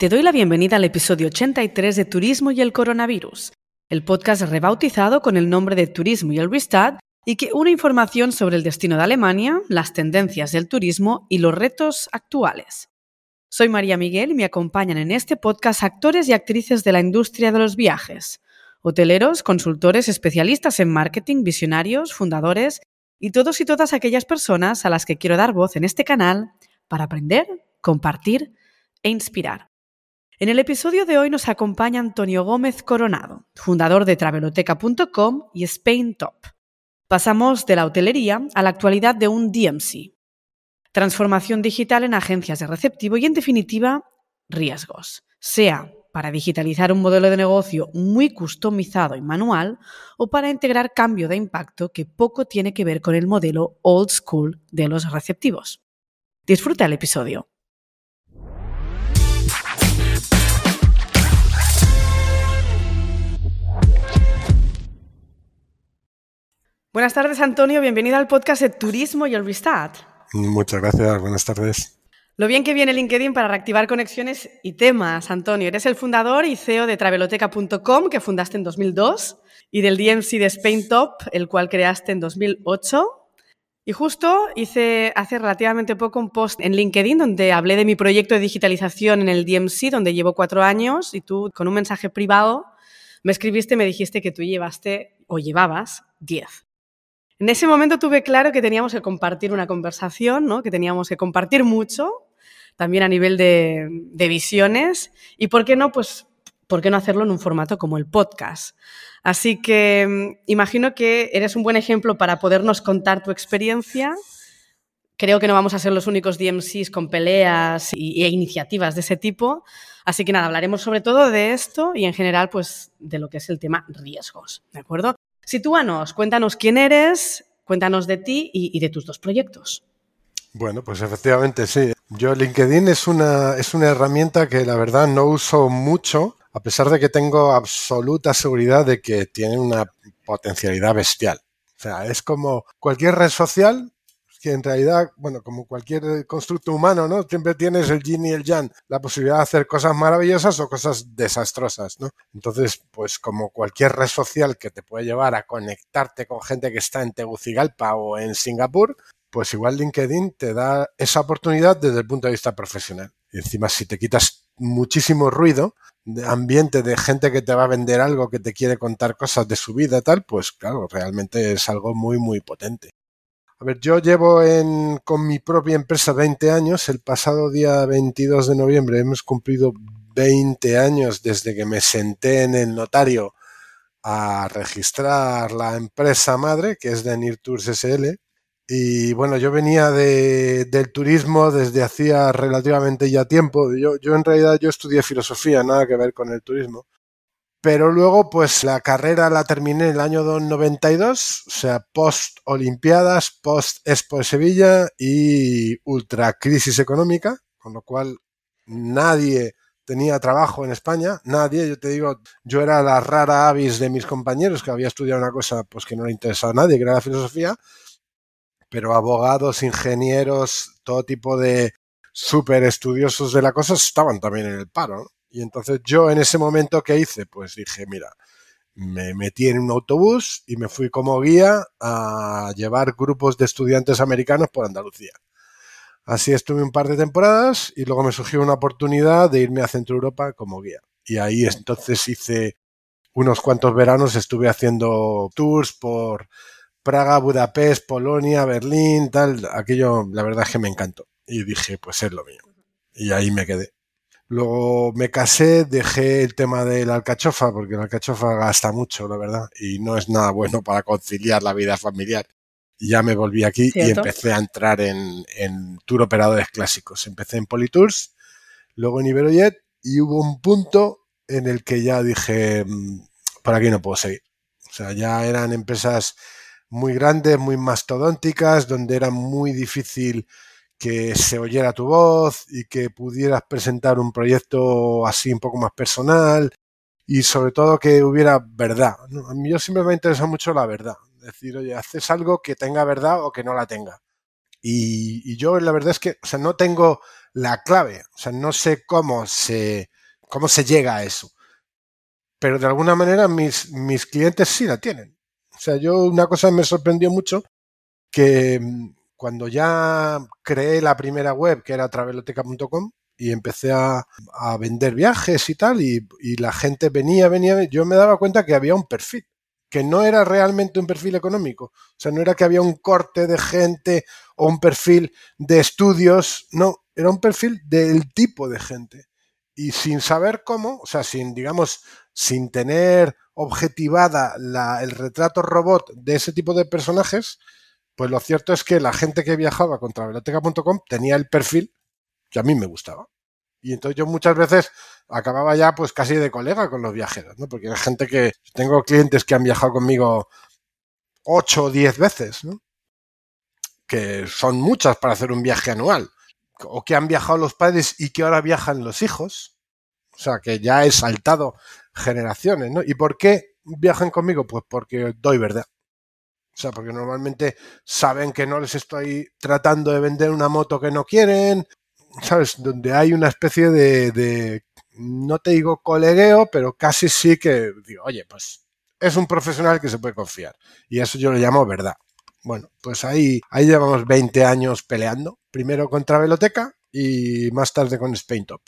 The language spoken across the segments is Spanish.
Te doy la bienvenida al episodio 83 de Turismo y el Coronavirus, el podcast rebautizado con el nombre de Turismo y el Restart y que une información sobre el destino de Alemania, las tendencias del turismo y los retos actuales. Soy María Miguel y me acompañan en este podcast actores y actrices de la industria de los viajes, hoteleros, consultores, especialistas en marketing, visionarios, fundadores y todos y todas aquellas personas a las que quiero dar voz en este canal para aprender, compartir e inspirar. En el episodio de hoy nos acompaña Antonio Gómez Coronado, fundador de traveloteca.com y Spain Top. Pasamos de la hotelería a la actualidad de un DMC. Transformación digital en agencias de receptivo y, en definitiva, riesgos. Sea para digitalizar un modelo de negocio muy customizado y manual o para integrar cambio de impacto que poco tiene que ver con el modelo old school de los receptivos. Disfruta el episodio. Buenas tardes, Antonio. Bienvenido al podcast de Turismo y el Restart. Muchas gracias. Buenas tardes. Lo bien que viene LinkedIn para reactivar conexiones y temas, Antonio. Eres el fundador y CEO de traveloteca.com, que fundaste en 2002, y del DMC de Spain Top, el cual creaste en 2008. Y justo hice hace relativamente poco un post en LinkedIn donde hablé de mi proyecto de digitalización en el DMC, donde llevo cuatro años, y tú, con un mensaje privado, me escribiste y me dijiste que tú llevaste o llevabas diez. En ese momento tuve claro que teníamos que compartir una conversación, ¿no? que teníamos que compartir mucho, también a nivel de, visiones, y por qué no, pues, ¿por qué no hacerlo en un formato como el podcast? Así que mm, imagino que eres un buen ejemplo para podernos contar tu experiencia. Creo que no vamos a ser los únicos DMCs con peleas e iniciativas de ese tipo. Así que nada, hablaremos sobre todo de esto y en general, pues, de lo que es el tema riesgos, ¿de acuerdo? Sitúanos, cuéntanos quién eres, cuéntanos de ti y, de tus dos proyectos. Bueno, pues efectivamente sí. Yo LinkedIn es una, es una herramienta que la verdad no uso mucho, a pesar de que tengo absoluta seguridad de que tiene una potencialidad bestial. O sea, es como cualquier red social, que en realidad, bueno, como cualquier constructo humano, ¿no? Siempre tienes el yin y el yang, la posibilidad de hacer cosas maravillosas o cosas desastrosas, ¿no? Entonces, pues como cualquier red social que te puede llevar a conectarte con gente que está en Tegucigalpa o en Singapur, pues igual LinkedIn te da esa oportunidad desde el punto de vista profesional. Y encima, si te quitas muchísimo ruido, de ambiente de gente que te va a vender algo, que te quiere contar cosas de su vida, tal, pues claro, realmente es algo muy, muy potente. A ver, yo llevo en, con mi propia empresa 20 años. El pasado día 22 de noviembre hemos cumplido 20 años desde que me senté en el notario a registrar la empresa madre, que es de Tours SL. Y bueno, yo venía de, del turismo desde hacía relativamente ya tiempo. Yo, yo en realidad yo estudié filosofía, nada que ver con el turismo. Pero luego, pues la carrera la terminé en el año 92, o sea, post Olimpiadas, post Expo de Sevilla y ultra crisis económica, con lo cual nadie tenía trabajo en España, nadie, yo te digo, yo era la rara avis de mis compañeros que había estudiado una cosa pues que no le interesaba a nadie, que era la filosofía, pero abogados, ingenieros, todo tipo de súper estudiosos de la cosa estaban también en el paro. ¿no? Y entonces yo en ese momento, ¿qué hice? Pues dije, mira, me metí en un autobús y me fui como guía a llevar grupos de estudiantes americanos por Andalucía. Así estuve un par de temporadas y luego me surgió una oportunidad de irme a Centro Europa como guía. Y ahí entonces hice unos cuantos veranos, estuve haciendo tours por Praga, Budapest, Polonia, Berlín, tal. Aquello, la verdad es que me encantó. Y dije, pues es lo mío. Y ahí me quedé. Luego me casé, dejé el tema de la alcachofa, porque la alcachofa gasta mucho, la verdad, y no es nada bueno para conciliar la vida familiar. Ya me volví aquí y empecé a entrar en, en tour operadores clásicos. Empecé en Politours, luego en Iberojet, y hubo un punto en el que ya dije, mm, por aquí no puedo seguir. O sea, ya eran empresas muy grandes, muy mastodónticas, donde era muy difícil que se oyera tu voz y que pudieras presentar un proyecto así un poco más personal y sobre todo que hubiera verdad. A mí yo siempre me interesa mucho la verdad. Decir, oye, haces algo que tenga verdad o que no la tenga. Y, yo la verdad es que, no tengo la clave, o sea, no sé cómo se, cómo se llega a eso. Pero de alguna manera mis, mis clientes sí la tienen. O sea, yo una cosa me sorprendió mucho que cuando ya creé la primera web, que era traveloteca.com, y empecé a, vender viajes y tal, y, la gente venía, venía, yo me daba cuenta que había un perfil, que no era realmente un perfil económico, o sea, no era que había un corte de gente o un perfil de estudios, no, era un perfil del tipo de gente. Y sin saber cómo, o sea, sin, digamos, sin tener objetivada el retrato robot de ese tipo de personajes, pues lo cierto es que la gente que viajaba con traveloteca.com tenía el perfil que a mí me gustaba. Y entonces yo muchas veces acababa ya pues casi de colega con los viajeros, ¿no? Porque hay gente que tengo clientes que han viajado conmigo ocho o diez veces, ¿no? Que son muchas para hacer un viaje anual. O que han viajado los padres y que ahora viajan los hijos. O sea, que ya he saltado generaciones, ¿no? ¿Y por qué viajan conmigo? Pues porque doy verdad. O sea, porque normalmente saben que no les estoy tratando de vender una moto que no quieren, ¿sabes? Donde hay una especie de, no te digo colegueo, pero casi sí que digo, oye, pues es un profesional que se puede confiar. Y eso yo lo llamo verdad. Bueno, pues ahí, ahí llevamos 20 años peleando. Primero contra Veloteca y más tarde con Spaintop.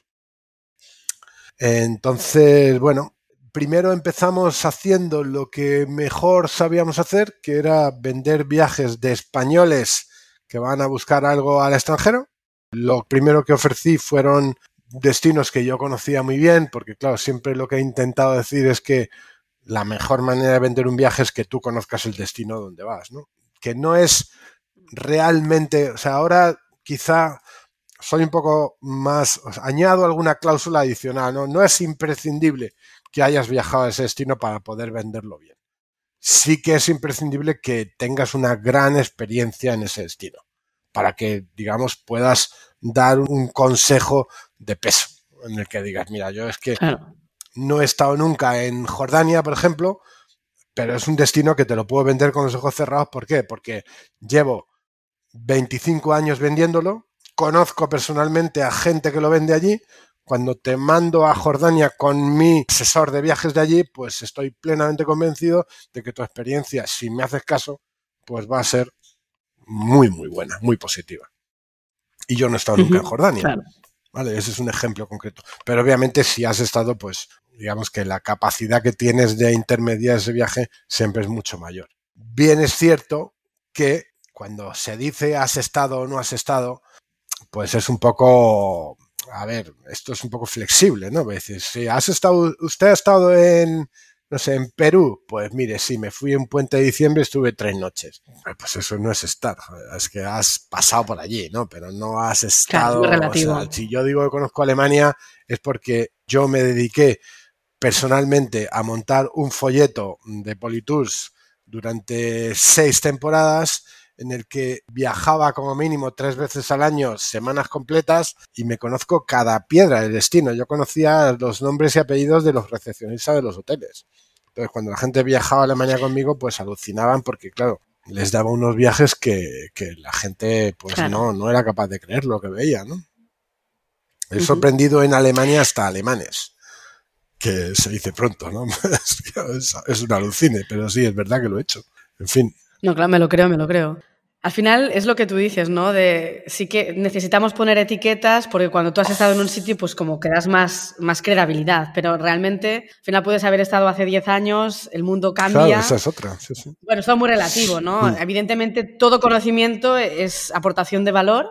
Entonces, bueno, primero empezamos haciendo lo que mejor sabíamos hacer, que era vender viajes de españoles que van a buscar algo al extranjero lo primero que ofrecí fueron destinos que yo conocía muy bien, porque claro, siempre lo que he intentado decir es que la mejor manera de vender un viaje es que tú conozcas el destino donde vas, ¿no? Que no es realmente, o sea, ahora quizá soy un poco más, añado alguna cláusula adicional, ¿no? No es imprescindible que hayas viajado a ese destino para poder venderlo bien. Sí que es imprescindible que tengas una gran experiencia en ese destino para que, digamos, puedas dar un consejo de peso en el que digas, mira, yo es que no he estado nunca en Jordania, por ejemplo, pero es un destino que te lo puedo vender con los ojos cerrados. ¿Por qué? Porque llevo 25 años vendiéndolo, conozco personalmente a gente que lo vende allí. Cuando te mando a Jordania con mi asesor de viajes de allí, pues estoy plenamente convencido de que tu experiencia, si me haces caso, pues va a ser muy, muy buena, muy positiva. Y yo no he estado nunca en Jordania. ¿Vale? Ese es un ejemplo concreto. Pero obviamente si has estado, pues digamos que la capacidad que tienes de intermediar ese viaje siempre es mucho mayor. Bien es cierto que cuando se dice has estado o no has estado, pues es un poco, a ver, esto es un poco flexible, ¿no? Decir, si has estado, usted ha estado en, no sé, en Perú, pues mire, sí, me fui en Puente de Diciembre, estuve tres noches. Pues eso no es estar, es que has pasado por allí, ¿no? Pero no has estado. si yo digo que conozco Alemania es porque yo me dediqué personalmente a montar un folleto de Politours durante seis temporadas en el que viajaba como mínimo tres veces al año, semanas completas, y me conozco cada piedra del destino. Yo conocía los nombres y apellidos de los recepcionistas de los hoteles. Entonces, cuando la gente viajaba a Alemania conmigo, pues alucinaban porque, claro, les daba unos viajes que, la gente pues no, no era capaz de creer lo que veía, ¿no? He sorprendido en Alemania hasta alemanes, que se dice pronto, ¿no? es, es un alucine, pero sí, es verdad que lo he hecho. En fin. No, claro, me lo creo, me lo creo. Al final es lo que tú dices, ¿no? De sí que necesitamos poner etiquetas porque cuando tú has estado en un sitio, pues como que das más, más credibilidad. Pero realmente, al final puedes haber estado hace 10 años, el mundo cambia. Claro, esa es otra. Sí, sí. Bueno, esto es muy relativo, ¿no? Mm. Evidentemente, todo conocimiento es aportación de valor,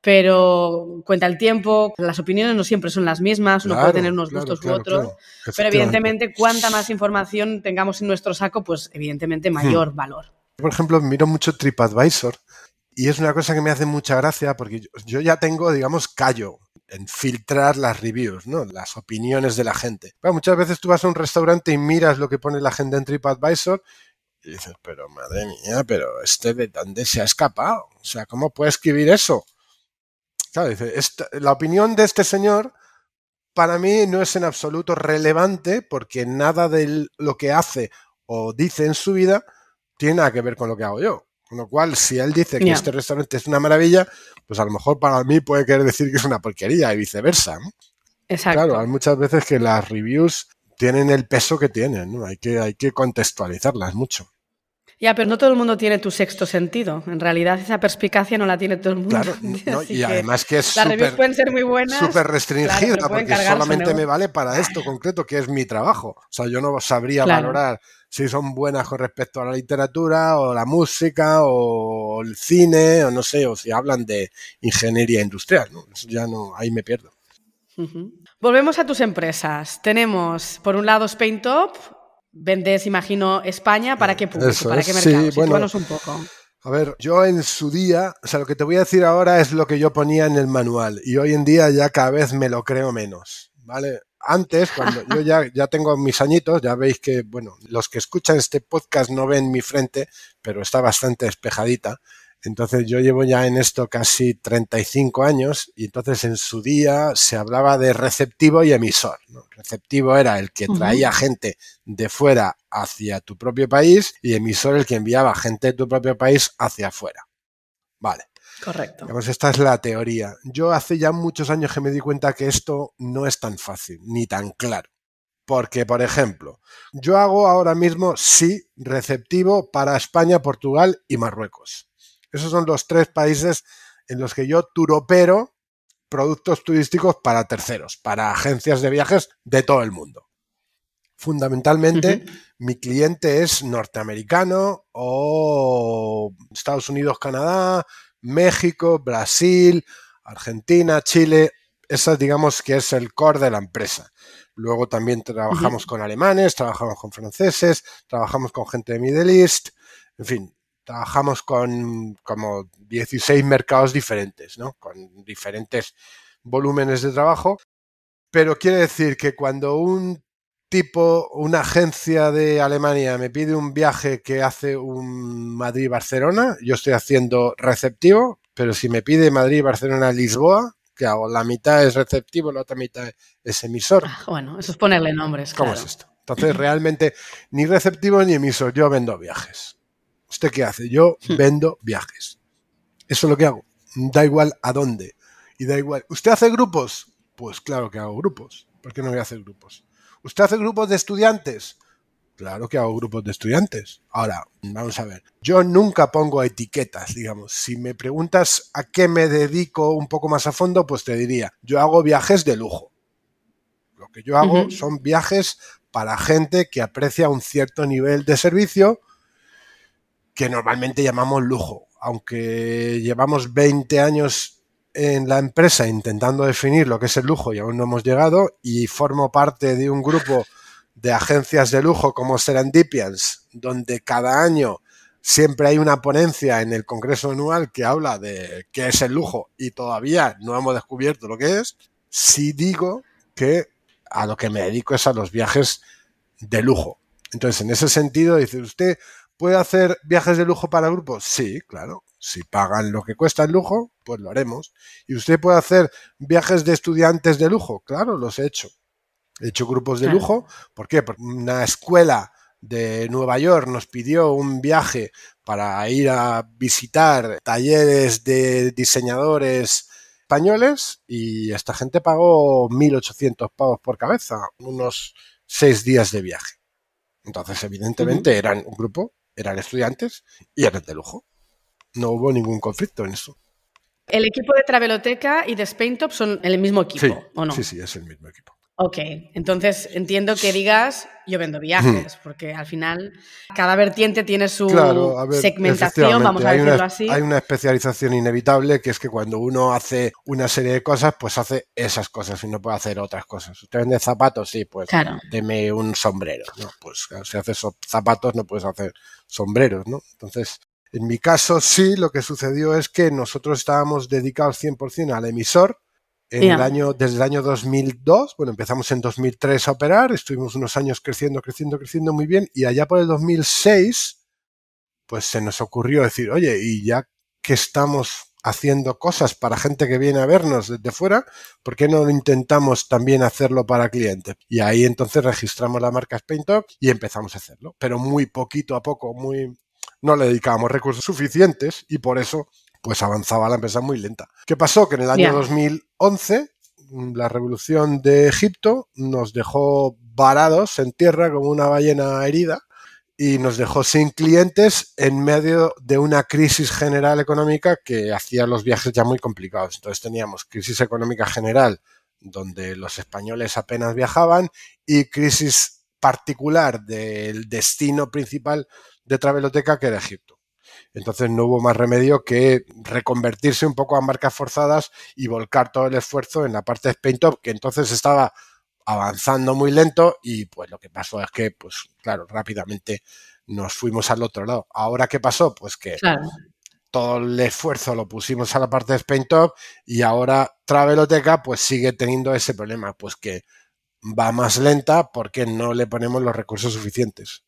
pero cuenta el tiempo, las opiniones no siempre son las mismas, uno puede tener unos gustos u otros. Pero evidentemente, cuanta más información tengamos en nuestro saco, pues evidentemente mayor hmm. valor. Por ejemplo, miro mucho TripAdvisor y es una cosa que me hace mucha gracia porque yo ya tengo, digamos, callo en filtrar las reviews, ¿no? Las opiniones de la gente. muchas veces tú vas a un restaurante y miras lo que pone la gente en TripAdvisor y dices, pero madre mía, pero este de dónde se ha escapado? O sea, ¿cómo puede escribir eso? Claro, dice, la opinión de este señor para mí no es en absoluto relevante porque nada de lo que hace o dice en su vida tiene nada que ver con lo que hago yo. Con lo cual, si él dice que este restaurante es una maravilla, pues a lo mejor para mí puede querer decir que es una porquería y viceversa. Exacto. Claro, hay muchas veces que las reviews tienen el peso que tienen, ¿no? Hay que, hay que contextualizarlas mucho. Ya, pero no todo el mundo tiene tu sexto sentido. En realidad esa perspicacia no la tiene todo el mundo. Claro, y además que es las reviews pueden ser muy buenas. Súper restringida, porque solamente me vale para esto concreto, que es mi trabajo. O sea, yo no sabría valorar si son buenas con respecto a la literatura o la música o el cine o no sé, o si hablan de ingeniería industrial. ¿no? Eso ya no, ahí me pierdo. Volvemos a tus empresas. Tenemos, por un lado, Spain Top, vendes, imagino, España, ¿para qué público? ¿Para qué mercado? un poco. A ver, yo en su día, o sea, lo que te voy a decir ahora es lo que yo ponía en el manual y hoy en día ya cada vez me lo creo menos, ¿vale? Antes, cuando yo ya, ya tengo mis añitos, ya veis que, bueno, los que escuchan este podcast no ven mi frente, pero está bastante despejadita. Entonces yo llevo ya en esto casi 35 años y entonces en su día se hablaba de receptivo y emisor. Receptivo era el que traía gente de fuera hacia tu propio país y emisor el que enviaba gente de tu propio país hacia afuera. Vale. Correcto. esta es la teoría. Yo hace ya muchos años que me di cuenta que esto no es tan fácil ni tan claro. Porque, por ejemplo, yo hago ahora mismo sí receptivo para España, Portugal y Marruecos. Esos son los tres países en los que yo turopero productos turísticos para terceros, para agencias de viajes de todo el mundo. Fundamentalmente, mi cliente es norteamericano o Estados Unidos, Canadá, México, Brasil, Argentina, Chile. Esa digamos que es el core de la empresa. Luego también trabajamos con alemanes, trabajamos con franceses, trabajamos con gente de Middle East, en fin, trabajamos con como 16 mercados diferentes, ¿no? Con diferentes volúmenes de trabajo. Pero quiere decir que cuando un tipo, una agencia de Alemania me pide un viaje que hace un Madrid-Barcelona, yo estoy haciendo receptivo, pero si me pide Madrid-Barcelona-Lisboa, que hago? La mitad es receptivo, la otra mitad es emisor. Ah, bueno, eso es ponerle nombres. ¿Cómo es esto? Entonces, realmente, ni receptivo ni emisor, yo vendo viajes. ¿Usted qué hace? Yo hmm. vendo viajes. Eso es lo que hago. Da igual a dónde. Y da igual. ¿Usted hace grupos? Pues claro que hago grupos. ¿Por qué no voy a hacer grupos? ¿Usted hace grupos de estudiantes? Claro que hago grupos de estudiantes. Ahora, vamos a ver. Yo nunca pongo etiquetas, digamos. Si me preguntas a qué me dedico un poco más a fondo, pues te diría, yo hago viajes de lujo. Lo que yo hago son viajes para gente que aprecia un cierto nivel de servicio que normalmente llamamos lujo. Aunque llevamos 20 años en la empresa intentando definir lo que es el lujo y aún no hemos llegado y formo parte de un grupo de agencias de lujo como Serendipians, donde cada año siempre hay una ponencia en el Congreso Anual que habla de qué es el lujo y todavía no hemos descubierto lo que es, sí digo que a lo que me dedico es a los viajes de lujo. Entonces, en ese sentido, dice usted, ¿Puede hacer viajes de lujo para grupos? Sí, claro. Si pagan lo que cuesta el lujo, pues lo haremos. ¿Y usted puede hacer viajes de estudiantes de lujo? Claro, los he hecho. He hecho grupos de lujo. ¿Por qué? Porque una escuela de Nueva York nos pidió un viaje para ir a visitar talleres de diseñadores españoles y esta gente pagó 1.800 pavos por cabeza, unos seis días de viaje. Entonces, evidentemente, eran un grupo eran estudiantes y eran de lujo. No hubo ningún conflicto en eso. ¿El equipo de Traveloteca y de Spaintop son el mismo equipo, ¿o no? Sí, sí, es el mismo equipo. Ok, entonces entiendo que digas yo vendo viajes, porque al final cada vertiente tiene su segmentación, vamos a decirlo así. Hay una especialización inevitable que es que cuando uno hace una serie de cosas, pues hace esas cosas y no puede hacer otras cosas. ¿Usted vende zapatos? Sí, pues deme un sombrero. ¿no? Pues si haces zapatos no puedes hacer sombreros, ¿no? Entonces, en mi caso sí, lo que sucedió es que nosotros estábamos dedicados 100% al emisor en el año, desde el año 2002, bueno, empezamos en 2003 a operar, estuvimos unos años creciendo, creciendo, creciendo muy bien, y allá por el 2006, pues se nos ocurrió decir, oye, y ya que estamos haciendo cosas para gente que viene a vernos desde fuera, ¿por qué no intentamos también hacerlo para clientes? Y ahí entonces registramos la marca SpainTalk y empezamos a hacerlo, pero muy poquito a poco, muy no le dedicábamos recursos suficientes y por eso pues avanzaba la empresa muy lenta. ¿Qué pasó? Que en el año 2011 la revolución de Egipto nos dejó varados en tierra como una ballena herida y nos dejó sin clientes en medio de una crisis general económica que hacía los viajes ya muy complicados. Entonces teníamos crisis económica general donde los españoles apenas viajaban y crisis particular del destino principal de Traveloteca que era Egipto. Entonces no hubo más remedio que reconvertirse un poco a marcas forzadas y volcar todo el esfuerzo en la parte de Paintop, que entonces estaba avanzando muy lento y pues lo que pasó es que, pues claro, rápidamente nos fuimos al otro lado. Ahora, ¿qué pasó? Pues que todo el esfuerzo lo pusimos a la parte de Paintop y ahora Traveloteca pues sigue teniendo ese problema, pues que va más lenta porque no le ponemos los recursos suficientes.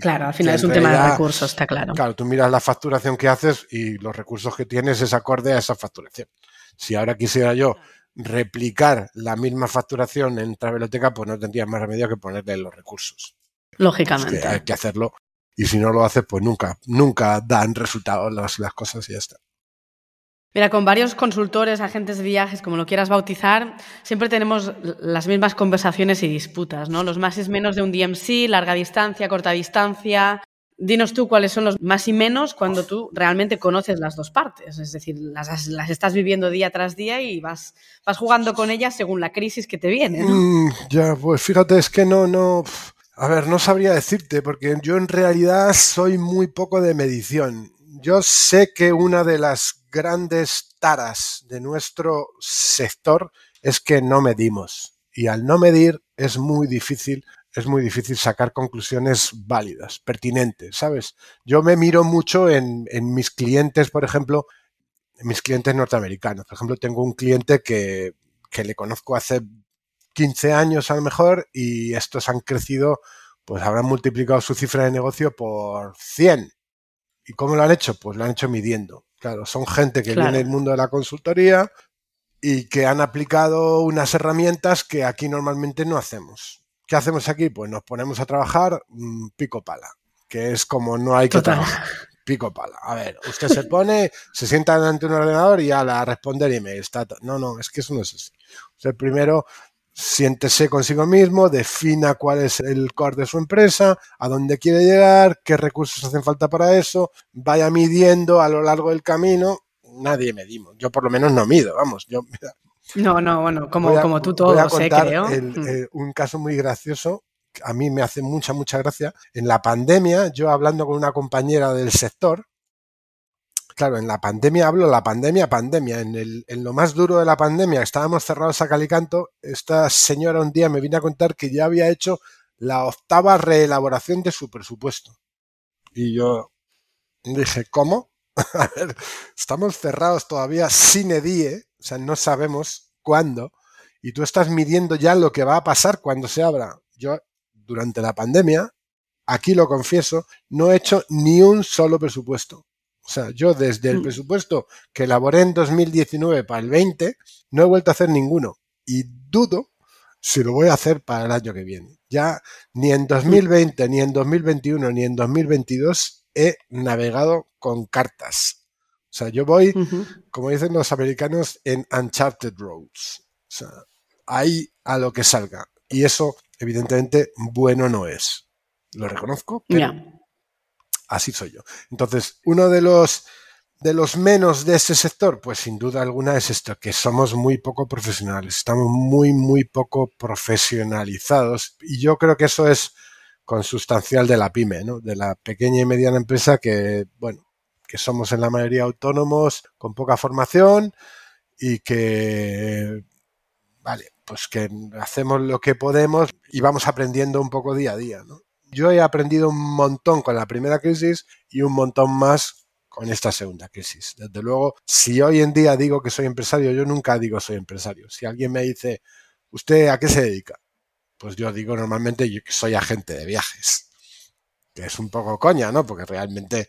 Claro, al final es un tema de recursos, está claro. Claro, tú miras la facturación que haces y los recursos que tienes es acorde a esa facturación. Si ahora quisiera yo replicar la misma facturación en Traveloteca, pues no tendría más remedio que ponerle los recursos. Lógicamente. hay que hacerlo y si no lo haces, pues nunca, nunca dan resultados las, las cosas y ya está. Mira, con varios consultores, agentes de viajes, como lo quieras bautizar, siempre tenemos las mismas conversaciones y disputas, ¿no? Los más y menos de un DMC, larga distancia, corta distancia. Dinos tú cuáles son los más y menos cuando tú realmente conoces las dos partes. Es decir, las, estás viviendo día tras día y vas, vas jugando con ellas según la crisis que te viene. Mm, ya, pues fíjate, es que no, no. A ver, no sabría decirte, porque yo en realidad soy muy poco de medición. Yo sé que una de las grandes taras de nuestro sector es que no medimos. Y al no medir es muy difícil, es muy difícil sacar conclusiones válidas, pertinentes, ¿sabes? Yo me miro mucho en, mis clientes, por ejemplo, en mis clientes norteamericanos. Por ejemplo, tengo un cliente que, que le conozco hace 15 años a lo mejor y estos han crecido, pues habrán multiplicado su cifra de negocio por 100. ¿Y cómo lo han hecho? Pues lo han hecho midiendo. Claro, son gente que viene del mundo de la consultoría y que han aplicado unas herramientas que aquí normalmente no hacemos. ¿Qué hacemos aquí? Pues nos ponemos a trabajar mm, pico pala, que es como no hay que trabajar. Pico pala. A ver, usted se pone, se sienta ante un ordenador y ya la responder email. Está no, no, es que eso no es así. Usted primero siéntese consigo mismo, defina cuál es el core de su empresa, a dónde quiere llegar, qué recursos hacen falta para eso, vaya midiendo a lo largo del camino. Nadie medimos, yo por lo menos no mido, vamos, yo... No, no, bueno, como, como tú todo, sé, creo. Mm. Eh, un caso muy gracioso a mí me hace mucha, mucha gracia. En la pandemia, yo hablando con una compañera del sector, claro, en la pandemia hablo, la pandemia, pandemia, en, lo más duro de la pandemia, estábamos cerrados a calicanto, esta señora un día me vino a contar que ya había hecho la octava reelaboración de su presupuesto. Y yo dije, ¿cómo? a ver, estamos cerrados todavía sin edie, o sea, no sabemos cuándo, y tú estás midiendo ya lo que va a pasar cuando se abra. Yo, durante la pandemia, aquí lo confieso, no he hecho ni un solo presupuesto. O sea, yo desde el mm. presupuesto que elaboré en 2019 para el 20, no he vuelto a hacer ninguno. Y dudo si lo voy a hacer para el año que viene. Ya ni en 2020, ni en 2021, ni en 2022 he navegado con cartas. O sea, yo voy, como dicen los americanos, en uncharted roads. O sea, ahí a lo que salga. Y eso, evidentemente, bueno no es. Lo reconozco, pero así soy yo. Entonces, uno de los de los menos de ese sector, pues sin duda alguna es esto, que somos muy poco profesionales, estamos muy, muy poco profesionalizados y yo creo que eso es consustancial de la pyme, ¿no? De la pequeña y mediana empresa que, bueno, que somos en la mayoría autónomos, con poca formación y que, vale, pues que hacemos lo que podemos y vamos aprendiendo un poco día a día, ¿no? Yo he aprendido un montón con la primera crisis y un montón más con esta segunda crisis. Desde luego, si hoy en día digo que soy empresario, yo nunca digo soy empresario. Si alguien me dice, ¿usted a qué se dedica? Pues yo digo normalmente que soy agente de viajes. Que es un poco coña, ¿no? Porque realmente...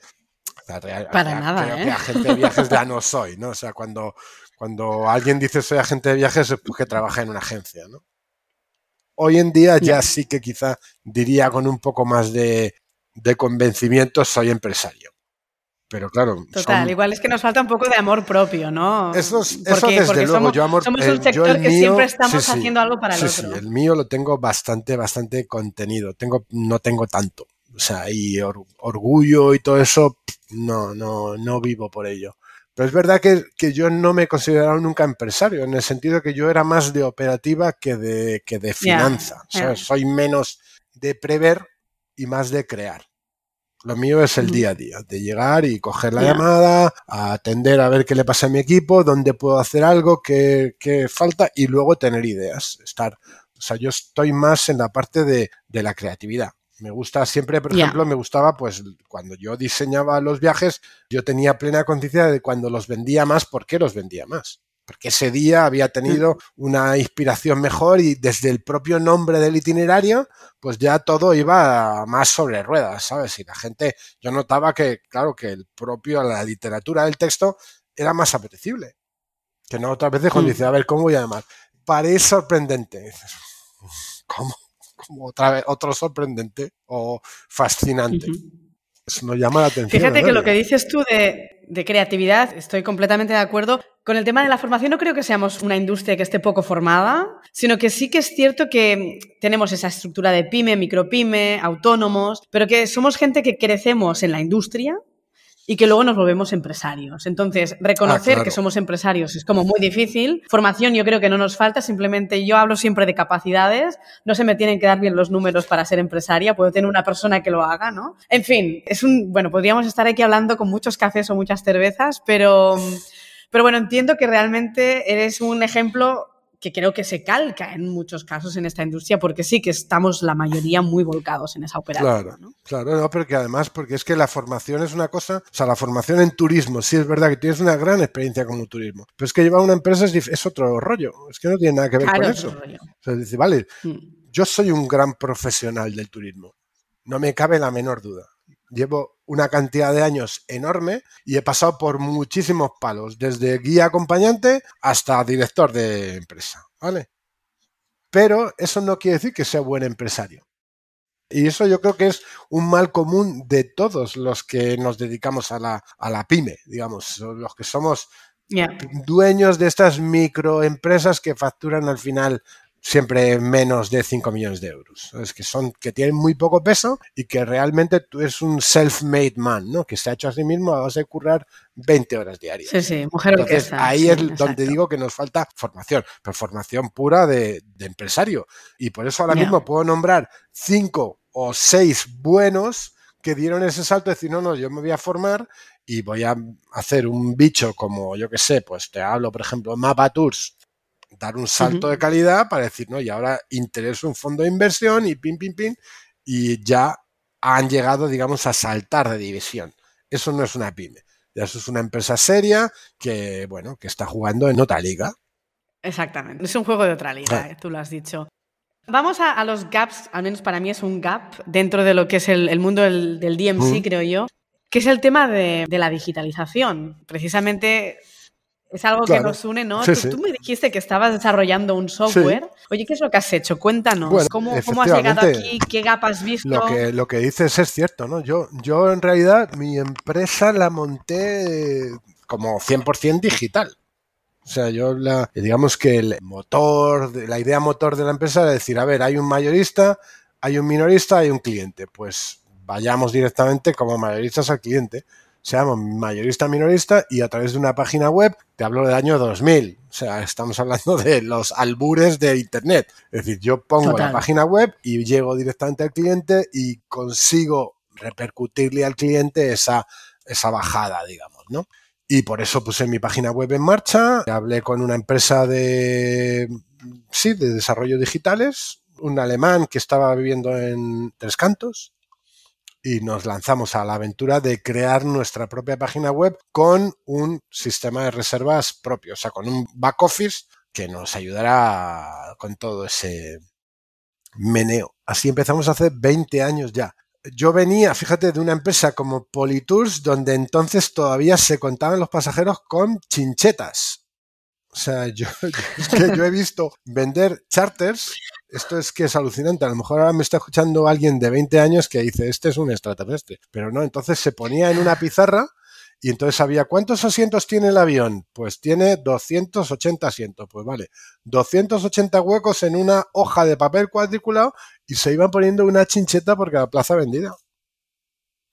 Para nada, creo ¿eh? que agente de viajes ya no soy, ¿no? O sea, cuando, cuando alguien dice soy agente de viajes es porque trabaja en una agencia, ¿no? Hoy en día ya sí que quizá diría con un poco más de de convencimiento soy empresario. Pero claro. Total, igual es que nos falta un poco de amor propio, ¿no? Eso, desde luego. Somos, yo amor, somos un sector que siempre estamos haciendo algo para el otro. Sí, el mío lo tengo bastante, bastante contenido. Tengo, no tengo tanto. O sea, y orgullo y todo eso, no, no, no vivo por ello. Pero es verdad que, que, yo no me he considerado nunca empresario, en el sentido que yo era más de operativa que de, que de finanza. Soy menos de prever y más de crear. Lo mío es el día a día, de llegar y coger la llamada, a atender a ver qué le pasa a mi equipo, dónde puedo hacer algo, qué, qué, falta y luego tener ideas. Estar, o sea, yo estoy más en la parte de, de la creatividad. Me gusta siempre, por ejemplo, me gustaba, pues cuando yo diseñaba los viajes, yo tenía plena conciencia de cuando los vendía más, por qué los vendía más porque ese día había tenido una inspiración mejor y desde el propio nombre del itinerario, pues ya todo iba más sobre ruedas, ¿sabes? Y la gente, yo notaba que, claro, que el propio, la literatura del texto era más apetecible. Que no otras veces cuando mm. dice, a ver, ¿cómo voy a llamar? Parece sorprendente. ¿Cómo? Como otra vez, otro sorprendente o fascinante. Eso nos llama la atención. Fíjate que lo que dices tú de, de creatividad, estoy completamente de acuerdo. Con el tema de la formación no creo que seamos una industria que esté poco formada, sino que sí que es cierto que tenemos esa estructura de pyme, micropyme, autónomos, pero que somos gente que crecemos en la industria y que luego nos volvemos empresarios. Entonces, reconocer ah, que somos empresarios es como muy difícil. Formación yo creo que no nos falta, simplemente yo hablo siempre de capacidades, no se me tienen que dar bien los números para ser empresaria, puedo tener una persona que lo haga, ¿no? En fin, es un, bueno, podríamos estar aquí hablando con muchos cafés o muchas cervezas, pero pero bueno, entiendo que realmente eres un ejemplo que creo que se calca en muchos casos en esta industria, porque sí que estamos la mayoría muy volcados en esa operación. Claro, ¿no? claro, no, porque además, porque es que la formación es una cosa, o sea, la formación en turismo, sí es verdad que tienes una gran experiencia como turismo, pero es que llevar una empresa es, otro rollo, es que no tiene nada que ver con eso. O sea, dice, vale, mm. yo soy un gran profesional del turismo, no me cabe la menor duda llevo una cantidad de años enorme y he pasado por muchísimos palos, desde guía acompañante hasta director de empresa, ¿vale? Pero eso no quiere decir que sea buen empresario. Y eso yo creo que es un mal común de todos los que nos dedicamos a la, a la pyme, digamos, los que somos dueños de estas microempresas que facturan al final siempre menos de 5 millones de euros. Es que son, que tienen muy poco peso y que realmente tú eres un self-made man, ¿no? Que se ha hecho a sí mismo a base de currar 20 horas diarias. Sí, sí, mujer Entonces, Ahí es donde digo que nos falta formación, pero formación pura de, empresario. Y por eso ahora mismo puedo nombrar 5 o 6 buenos que dieron ese salto de decir, no, no, yo me voy a formar y voy a hacer un bicho como, yo que sé, pues te hablo, por ejemplo, Mapa Tours, dar un salto de calidad para decir, no, y ahora intereso un fondo de inversión y pin, pin, pin, y ya han llegado, digamos, a saltar de división. Eso no es una pyme. Eso es una empresa seria que, bueno, que está jugando en otra liga. Exactamente. Es un juego de otra liga, eh, tú lo has dicho. Vamos a, los gaps, al menos para mí es un gap dentro de lo que es el, mundo del, DMC, creo yo, que es el tema de, de la digitalización. Precisamente es algo que nos une, ¿no? tú, me dijiste que estabas desarrollando un software. Oye, ¿qué es lo que has hecho? Cuéntanos. ¿Cómo, has llegado aquí? ¿Qué gap has visto? Lo que, lo que dices es cierto, ¿no? Yo, yo en realidad mi empresa la monté como 100% digital. O sea, yo la, digamos que el motor, la idea motor de la empresa era decir, a ver, hay un mayorista, hay un minorista, hay un cliente. Pues vayamos directamente como mayoristas al cliente se llama mayorista minorista y a través de una página web, te hablo del año 2000, o sea, estamos hablando de los albures de Internet. Es decir, yo pongo la página web y llego directamente al cliente y consigo repercutirle al cliente esa, esa bajada, digamos, ¿no? Y por eso puse mi página web en marcha, hablé con una empresa de, sí, de desarrollo digitales, un alemán que estaba viviendo en Tres Cantos, y nos lanzamos a la aventura de crear nuestra propia página web con un sistema de reservas propio, o sea, con un back office que nos ayudará con todo ese meneo. Así empezamos hace 20 años ya. Yo venía, fíjate, de una empresa como Politours, donde entonces todavía se contaban los pasajeros con chinchetas. O sea, yo, yo he visto vender charters esto es que es alucinante. A lo mejor ahora me está escuchando alguien de 20 años que dice, este es un extraterrestre. Pero no, entonces se ponía en una pizarra y entonces sabía cuántos asientos tiene el avión. Pues tiene 280 asientos. Pues vale, 280 huecos en una hoja de papel cuadriculado y se iban poniendo una chincheta porque la plaza vendida.